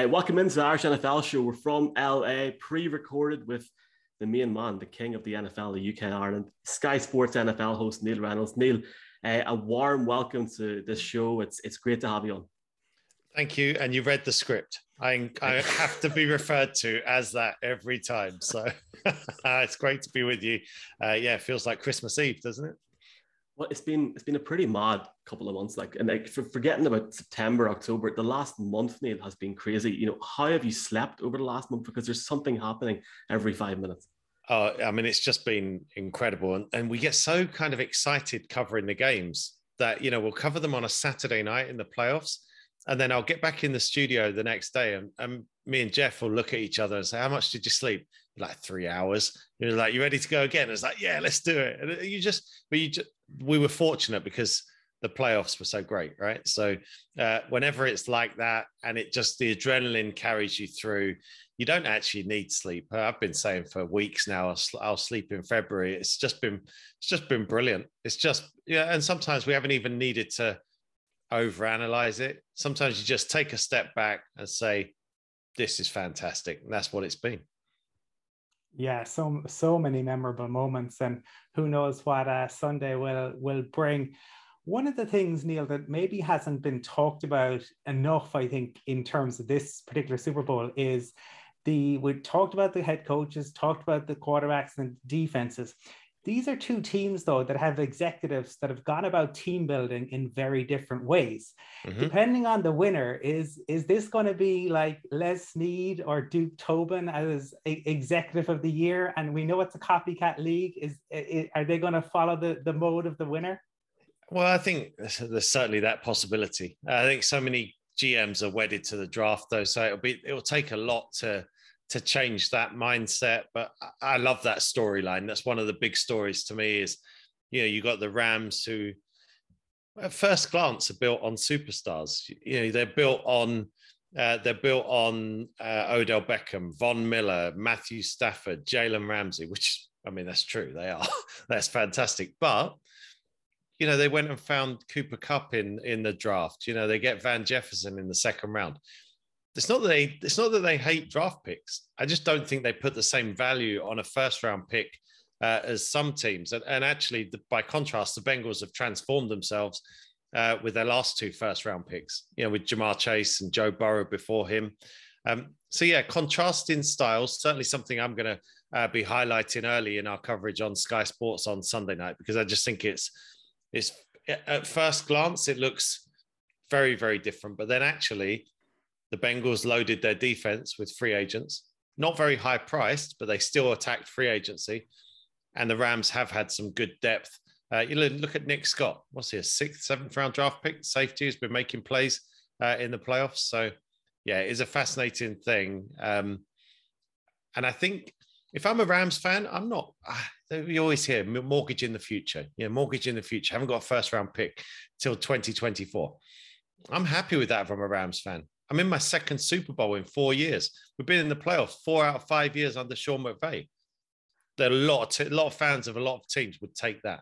Uh, welcome into the Irish NFL show. We're from LA, pre-recorded with the main man, the king of the NFL, the UK and Ireland, Sky Sports NFL host Neil Reynolds. Neil, uh, a warm welcome to this show. It's it's great to have you on. Thank you. And you read the script. I, I have to be referred to as that every time. So uh, it's great to be with you. Uh, yeah, it feels like Christmas Eve, doesn't it? Well, it's been it's been a pretty mad couple of months. Like, and like for forgetting about September, October, the last month, Neil, has been crazy. You know, how have you slept over the last month? Because there's something happening every five minutes. Oh, I mean, it's just been incredible, and and we get so kind of excited covering the games that you know we'll cover them on a Saturday night in the playoffs and then I'll get back in the studio the next day, and, and me and Jeff will look at each other and say, "How much did you sleep?" Like three hours. You're like, "You ready to go again?" It's like, "Yeah, let's do it." And you just, but you just, we were fortunate because the playoffs were so great, right? So uh, whenever it's like that, and it just the adrenaline carries you through, you don't actually need sleep. I've been saying for weeks now, I'll, I'll sleep in February. It's just been, it's just been brilliant. It's just, yeah, and sometimes we haven't even needed to overanalyze it. Sometimes you just take a step back and say, "This is fantastic," and that's what it's been. Yeah, so so many memorable moments, and who knows what uh, Sunday will will bring. One of the things, Neil, that maybe hasn't been talked about enough, I think, in terms of this particular Super Bowl, is the we talked about the head coaches, talked about the quarterbacks and defenses. These are two teams, though, that have executives that have gone about team building in very different ways. Mm-hmm. Depending on the winner, is is this going to be like Les Snead or Duke Tobin as a, executive of the year? And we know it's a copycat league. Is, is are they going to follow the the mode of the winner? Well, I think there's certainly that possibility. I think so many GMs are wedded to the draft, though, so it'll be it'll take a lot to to change that mindset. But I love that storyline. That's one of the big stories to me is, you know, you got the Rams who at first glance are built on superstars. You know, they're built on uh, they're built on uh, Odell Beckham, Von Miller, Matthew Stafford, Jalen Ramsey, which I mean, that's true. They are. that's fantastic. But you know, they went and found Cooper Kupp in in the draft. You know, they get Van Jefferson in the second round it's not that they it's not that they hate draft picks. I just don't think they put the same value on a first round pick uh, as some teams. And, and actually, the, by contrast, the Bengals have transformed themselves uh, with their last two first round picks. You know, with Ja'Marr Chase and Joe Burrow before him. Um, so yeah, contrasting styles certainly something I'm going to uh, be highlighting early in our coverage on Sky Sports on Sunday night because I just think it's it's at first glance it looks very very different, but then actually the Bengals loaded their defense with free agents, not very high priced, but they still attacked free agency. And the Rams have had some good depth. Uh, you look at Nick Scott. What's he, a sixth, seventh round draft pick? Safety has been making plays uh, in the playoffs. So, yeah, it is a fascinating thing. Um, and I think if I'm a Rams fan, I'm not. We ah, always hear mortgage in the future. Yeah, mortgage in the future. haven't got a first round pick till 2024. I'm happy with that from a Rams fan. I'm in my second Super Bowl in four years. We've been in the playoffs four out of five years under Sean McVay. There are a lot of, t- a lot of fans of a lot of teams would take that.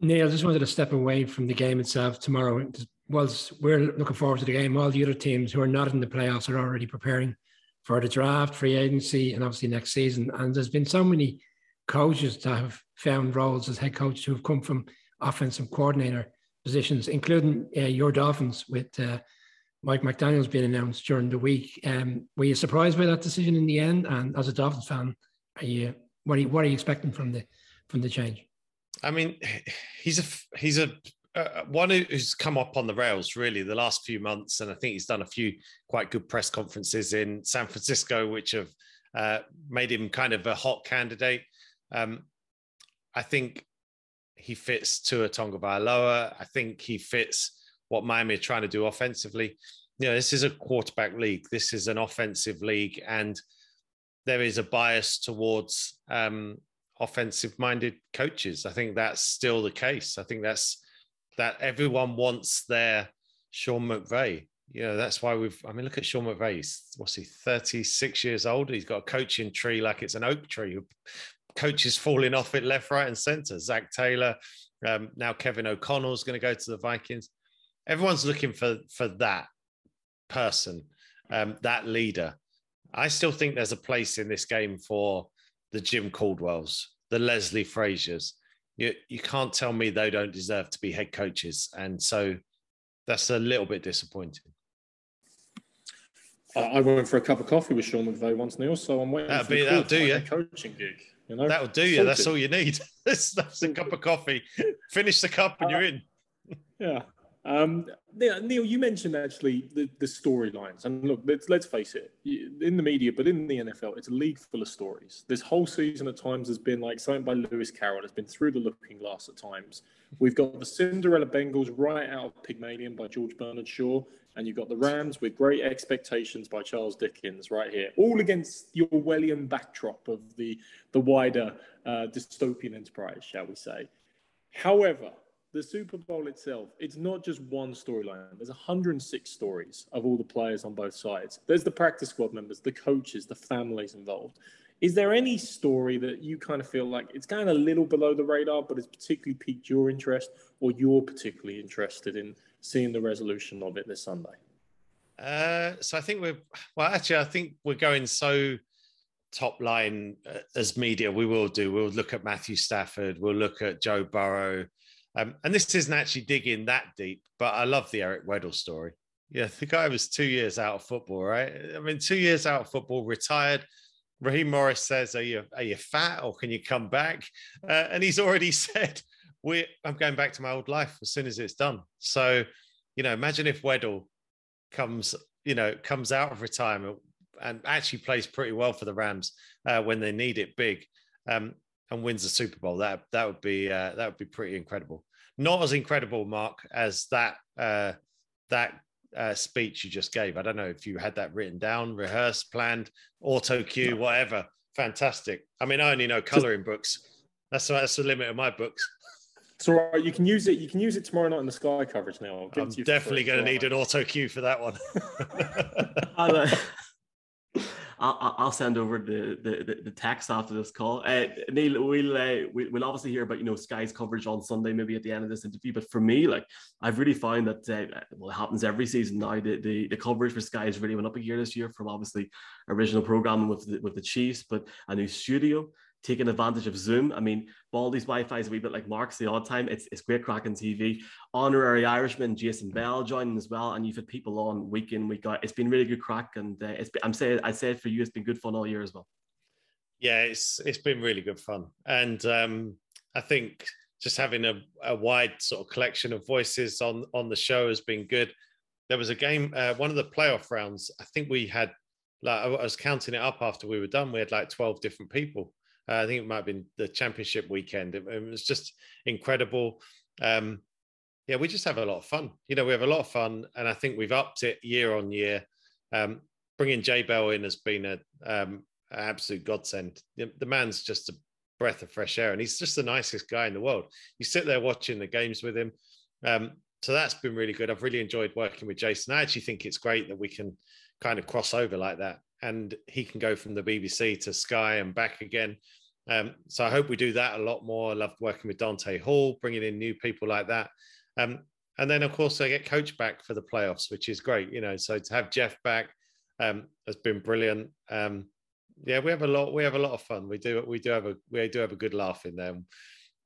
Neil, I just wanted to step away from the game itself tomorrow. Whilst we're looking forward to the game, all the other teams who are not in the playoffs are already preparing for the draft, free agency, and obviously next season. And there's been so many coaches that have found roles as head coaches who have come from offensive coordinator positions, including uh, your Dolphins with uh, Mike McDaniel's been announced during the week. Um, were you surprised by that decision in the end? And as a Dolphins fan, are you what are you, what are you expecting from the from the change? I mean, he's a he's a uh, one who's come up on the rails really the last few months, and I think he's done a few quite good press conferences in San Francisco, which have uh, made him kind of a hot candidate. Um, I think he fits to Tua Tagovailoa. I think he fits what Miami are trying to do offensively. You know, this is a quarterback league. This is an offensive league, and there is a bias towards um, offensive-minded coaches. I think that's still the case. I think that's that everyone wants their Sean McVay. You know, that's why we've. I mean, look at Sean McVay. He's, what's he? Thirty-six years old. He's got a coaching tree like it's an oak tree. Coaches falling off it left, right, and center. Zac Taylor. Um, now Kevin O'Connell's going to go to the Vikings everyone's looking for for that. person, um, that leader. I still think there's a place in this game for the Jim Caldwells, the Leslie Fraziers. You, you can't tell me they don't deserve to be head coaches. And so that's a little bit disappointing. I went for a cup of coffee with Sean McVay once, Neil. So I'm waiting that'll for be, that'll do you. coaching gig. You know, that'll do you. That's all you need. that's, that's a cup of coffee. Finish the cup and uh, you're in. Yeah. Um, Neil, you mentioned actually the, the storylines, and look, let's, let's face it, in the media, but in the NFL, it's a league full of stories. This whole season at times has been like something by Lewis Carroll. It's been through the looking glass at times. We've got the Cinderella Bengals right out of Pygmalion by George Bernard Shaw, and you've got the Rams with Great Expectations by Charles Dickens right here, all against the Orwellian backdrop of the the wider uh, dystopian enterprise, shall we say? However, the Super Bowl itself, it's not just one storyline. There's 106 stories of all the players on both sides. There's the practice squad members, the coaches, the families involved. Is there any story that you kind of feel like it's going a little below the radar, but it's particularly piqued your interest, or you're particularly interested in seeing the resolution of it this Sunday? Uh, so I think we're well. Actually, I think we're going so top line uh, as media. We will do. We'll look at Matthew Stafford. We'll look at Joe Burrow. Um, and this isn't actually digging that deep, but I love the Eric Weddle story. Yeah, the guy was two years out of football, right? I mean, two years out of football, retired. Raheem Morris says, "Are you are you fat or can you come back?" Uh, and he's already said, "We I'm going back to my old life as soon as it's done." So, you know, imagine if Weddle comes, you know, comes out of retirement and actually plays pretty well for the Rams uh, when they need it big. Um, and wins the Super Bowl. That that would be uh, that would be pretty incredible. Not as incredible, Mark, as that uh, that uh, speech you just gave. I don't know if you had that written down, rehearsed, planned, auto cue, whatever. Fantastic. I mean, I only know coloring books. That's that's the limit of my books. It's all right. You can use it. You can use it tomorrow night in the Sky coverage now. I'm definitely going to need an auto cue for that one. I'll, I'll send over the, the, the text after this call. Uh, Neil, we'll uh, we'll obviously hear about you know Sky's coverage on Sunday, maybe at the end of this interview. But for me, like I've really found that uh, well, it happens every season now. The, the the coverage for Sky has really went up a gear this year from obviously original programming with the, with the Chiefs, but a new studio taking advantage of Zoom. I mean, Baldy's Wi-Fi is a wee bit like Mark's the odd time. It's, it's great cracking TV. Honorary Irishman Jason Bell joining as well, and you've had people on week in week out. It's been really good crack, and uh, it's been, I'm saying I say for you, it's been good fun all year as well. Yeah, it's it's been really good fun, and um, I think just having a, a wide sort of collection of voices on on the show has been good. There was a game, uh, one of the playoff rounds. I think we had like I was counting it up after we were done. We had like twelve different people uh, I think it might have been the championship weekend. It, it was just incredible. Um, yeah, we just have a lot of fun. You know, we have a lot of fun, and I think we've upped it year on year. Um, bringing Jay Bell in has been a um, an absolute godsend. The, man's just a breath of fresh air, and he's just the nicest guy in the world. You sit there watching the games with him. Um, so that's been really good. I've really enjoyed working with Jason. I actually think it's great that we can kind of cross over like that, and he can go from the BBC to Sky and back again. Um, so I hope we do that a lot more. I love working with Dante Hall, bringing in new people like that. Um, and then, of course, I get coach back for the playoffs, which is great. You know, so to have Jeff back um, has been brilliant. Um, yeah, we have a lot. We have a lot of fun. We do. We do have a. We do have a good laugh in there.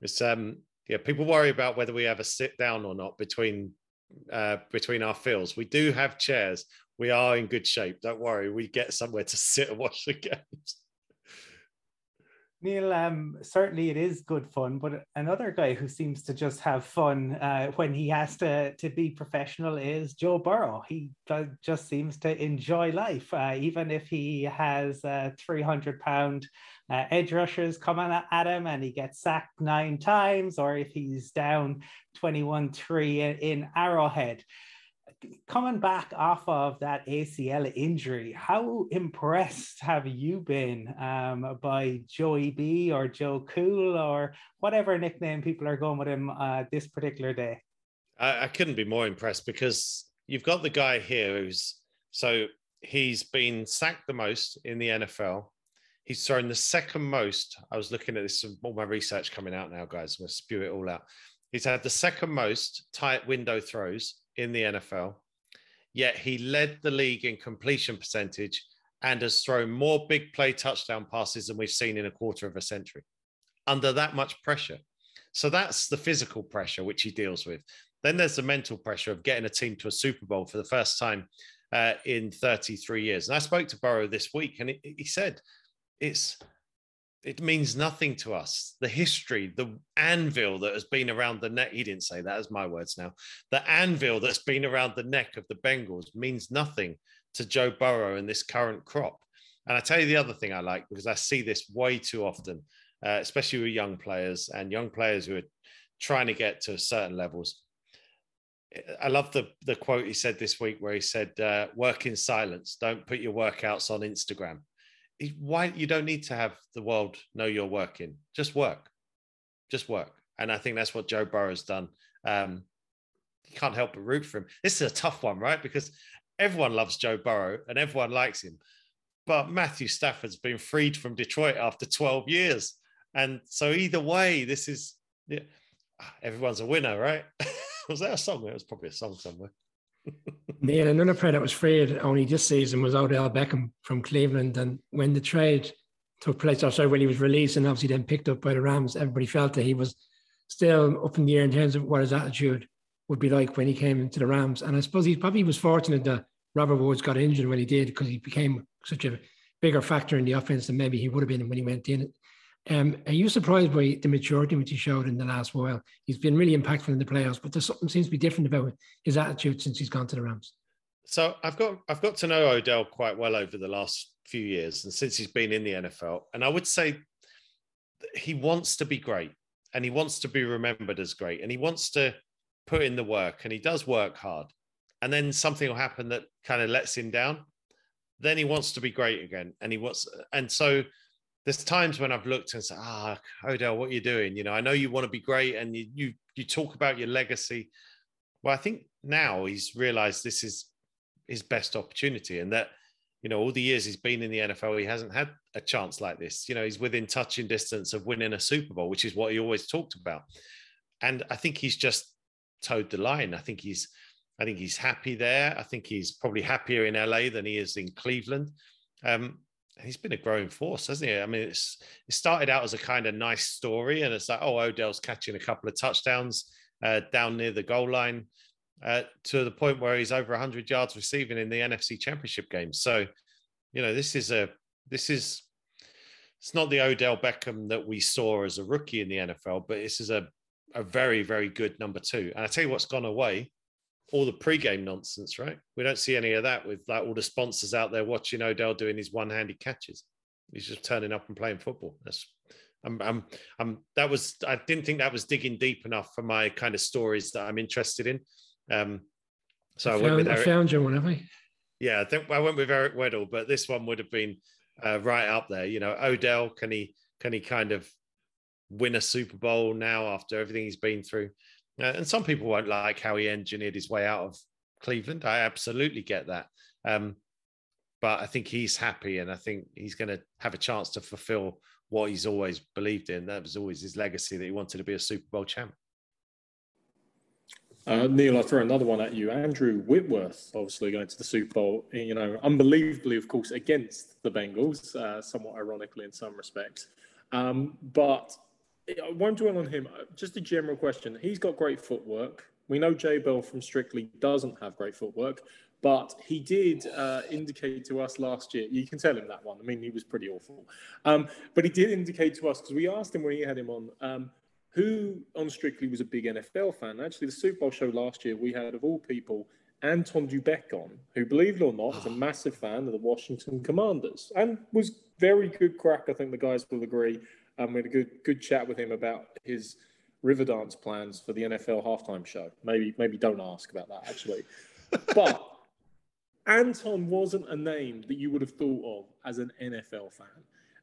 It's um. Yeah, people worry about whether we have a sit down or not between uh, between our fields. We do have chairs. We are in good shape. Don't worry. We get somewhere to sit and watch the games. Neil, um, certainly it is good fun, but another guy who seems to just have fun uh, when he has to, to be professional is Joe Burrow. He just seems to enjoy life, uh, even if he has uh, 300 pound uh, edge rushers coming at him and he gets sacked nine times, or if he's down 21 3 in Arrowhead coming back off of that ACL injury, how impressed have you been um, by Joey B or Joe Cool or whatever nickname people are going with him uh, this particular day? I, I couldn't be more impressed because you've got the guy here who's so he's been sacked the most in the NFL. He's thrown the second most. I was looking at this, all my research coming out now, guys. I'm going to spew it all out. He's had the second most tight window throws in the NFL. Yet he led the league in completion percentage and has thrown more big play touchdown passes than we've seen in a quarter of a century under that much pressure. So that's the physical pressure which he deals with. Then there's the mental pressure of getting a team to a Super Bowl for the first time uh, in 33 years. And I spoke to Burrow this week, and he, he said it's it means nothing to us. The history, the anvil that has been around the neck, he didn't say that as my words now. The anvil that's been around the neck of the Bengals means nothing to Joe Burrow and this current crop. And I tell you the other thing I like because I see this way too often, uh, especially with young players and young players who are trying to get to certain levels. I love the the quote he said this week where he said, uh, "Work in silence. Don't put your workouts on Instagram." Why you don't need to have the world know you're working. Just work, just work. And I think that's what Joe Burrow's done. Um, you can't help but root for him. This is a tough one, right? Because everyone loves Joe Burrow and everyone likes him. But Matthew Stafford's been freed from Detroit after 12 years. And so either way, this is yeah, everyone's a winner, right? was that a song? It was probably a song somewhere. Neil, another player that was freed only this season was Odell Beckham from Cleveland. And when the trade took place, or sorry, when he was released and obviously then picked up by the Rams, everybody felt that he was still up in the air in terms of what his attitude would be like when he came into the Rams. And I suppose he probably was fortunate that Robert Woods got injured when he did because he became such a bigger factor in the offense than maybe he would have been when he went in. Um, are you surprised by the maturity which he showed in the last while? He's been really impactful in the playoffs, but there's something seems to be different about his attitude since he's gone to the Rams. So I've got I've got to know Odell quite well over the last few years, and since he's been in the NFL, and I would say he wants to be great, and he wants to be remembered as great, and he wants to put in the work, and he does work hard, and then something will happen that kind of lets him down. Then he wants to be great again, and he wants, and so there's times when I've looked and said, "Ah, Odell, what are you doing? You know, I know you want to be great, and you you you talk about your legacy." Well, I think now he's realised this is his best opportunity, and that you know all the years he's been in the NFL, he hasn't had a chance like this. You know, he's within touching distance of winning a Super Bowl, which is what he always talked about. And I think he's just toed the line. I think he's I think he's happy there. I think he's probably happier in LA than he is in Cleveland. Um, he's been a growing force, hasn't he? I mean, it's it started out as a kind of nice story, and it's like, oh, Odell's catching a couple of touchdowns uh, down near the goal line, uh, to the point where he's over 100 yards receiving in the NFC Championship game. So, you know, this is a this is it's not the Odell Beckham that we saw as a rookie in the NFL, but this is a a very very good number two. And I tell you what's gone away all the pre-game nonsense, right? We don't see any of that with like all the sponsors out there watching Odell doing his one-handed catches. He's just turning up and playing football. That's I'm, I'm, I'm, that was, I didn't think that was digging deep enough for my kind of stories that I'm interested in. Um, so I, I, found, went I found you one, have I? Yeah, I think I went with Eric Weddle, but this one would have been uh, right up there. You know, Odell, can he, can he kind of win a Super Bowl now after everything he's been through? Uh, and some people won't like how he engineered his way out of Cleveland. I absolutely get that. Um, but I think he's happy and I think he's going to have a chance to fulfill what he's always believed in. That was always his legacy that he wanted to be a Super Bowl champ. Uh, Neil, I'll throw another one at you. Andrew Whitworth, obviously going to the Super Bowl, you know, unbelievably, of course, against the Bengals, uh, somewhat ironically in some respects. Um, but I won't dwell on him. Just a general question. He's got great footwork. We know Jay Bell from Strictly doesn't have great footwork, but he did uh, indicate to us last year. You can tell him that one. I mean, he was pretty awful. Um, but he did indicate to us because we asked him when he had him on um, who on Strictly was a big NFL fan. Actually, the Super Bowl show last year, we had of all people Anton Du Beke on, who, believe it or not, is a massive fan of the Washington Commanders and was very good crack. I think the guys will agree um, we had a good good chat with him about his Riverdance plans for the NFL halftime show. Maybe maybe don't ask about that actually. but Anton wasn't a name that you would have thought of as an NFL fan.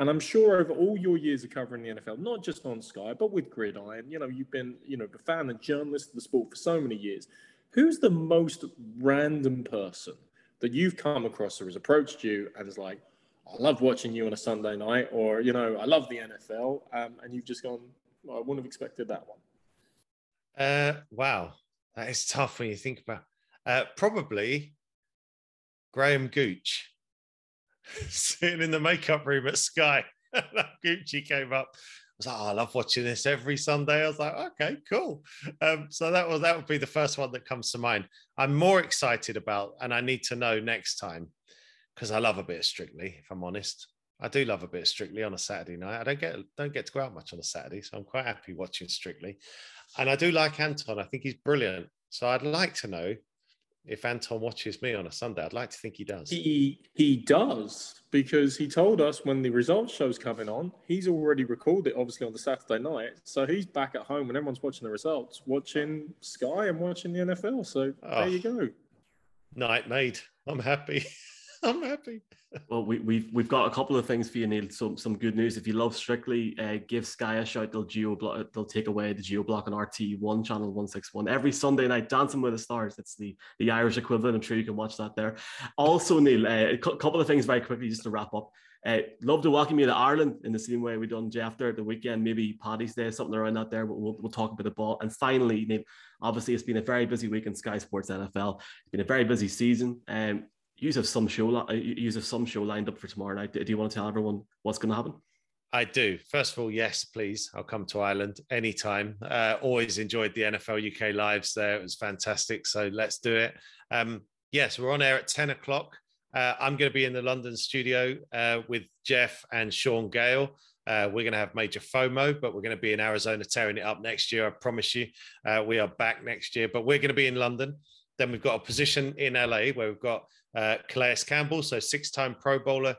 And I'm sure over all your years of covering the NFL, not just on Sky, but with Gridiron, you know, you've been, you know, a fan and journalist of the sport for so many years. Who's the most random person that you've come across who has approached you and is like, I love watching you on a Sunday night, or you know, I love the NFL, um, and you've just gone. Well, I wouldn't have expected that one. Uh, wow, that is tough when you think about. Uh, probably Graham Gooch sitting in the makeup room at Sky. Gucci came up. I was like, oh, I love watching this every Sunday. I was like, okay, cool. Um, so that was that would be the first one that comes to mind. I'm more excited about, and I need to know next time because I love a bit of Strictly. If I'm honest, I do love a bit of Strictly on a Saturday night. I don't get don't get to go out much on a Saturday, so I'm quite happy watching Strictly. And I do like Anton. I think he's brilliant. So I'd like to know if Anton watches me on a Sunday. I'd like to think he does. He he does because he told us when the results show's coming on, he's already recorded it obviously on the Saturday night. So he's back at home when everyone's watching the results, watching Sky and watching the NFL. So oh, there ah. you go. Night made. I'm happy. I'm happy. Well, we, we've we've got a couple of things for you, Neil. Some some good news. If you love Strictly, uh, give Sky a shout. They'll geo block. They'll take away the geo block on RT one channel one six one every Sunday night. Dancing with the Stars. It's the the Irish equivalent. I'm sure you can watch that there. Also, Neil, uh, a couple of things very quickly just to wrap up. Uh, love to welcome you to Ireland in the same way we done Jeff there at the weekend, maybe Paddy's Day, something around that there. But we'll, we'll talk about the ball. And finally, Neil, obviously it's been a very busy week in Sky Sports NFL. It's been a very busy season. Um, you have some show you have some show lined up for tomorrow night. Do you want to tell everyone what's going to happen? I do. First of all, yes, please. I'll come to Ireland anytime. Uh, always enjoyed the NFL UK lives there. It was fantastic. So let's do it. Um, yes, we're on air at 10 o'clock. Uh, I'm going to be in the London studio uh, with Jeff and Shaun Gayle. Uh, we're going to have major FOMO, but we're going to be in Arizona tearing it up next year. I promise you. Uh, we are back next year, but we're going to be in London. Then we've got a position in LA where we've got uh, Calais Campbell, so six-time Pro Bowler,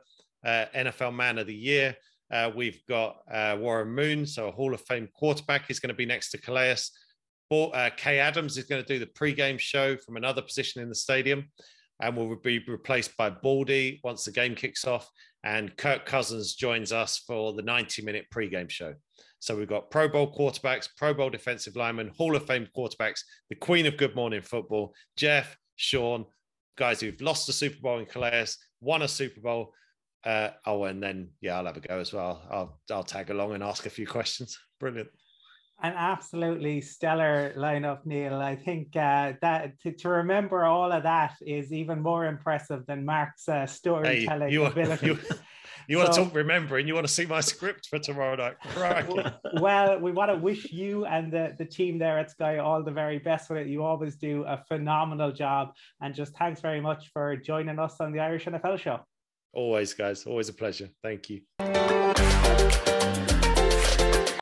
uh, NFL Man of the Year. Uh, we've got uh, Warren Moon, so a Hall of Fame quarterback is going to be next to Calais. Uh, Kay Adams is going to do the pre-game show from another position in the stadium, and will be replaced by Baldy once the game kicks off. And Kirk Cousins joins us for the 90-minute pre-game show. So we've got Pro Bowl quarterbacks, Pro Bowl defensive linemen, Hall of Fame quarterbacks, the Queen of Good Morning Football, Jeff, Sean, guys who've lost a Super Bowl in Calais, won a Super Bowl. Uh, oh, and then yeah, I'll have a go as well. I'll I'll tag along and ask a few questions. Brilliant. An absolutely stellar lineup, Neil. I think uh, that to, to, remember all of that is even more impressive than Mark's uh, storytelling hey, you, ability. You, you want so, to talk remembering? You want to see my script for tomorrow night? well, we want to wish you and the, the team there at Sky all the very best with it. You always do a phenomenal job. And just thanks very much for joining us on the Irish NFL show. Always, guys. Always a pleasure. Thank you.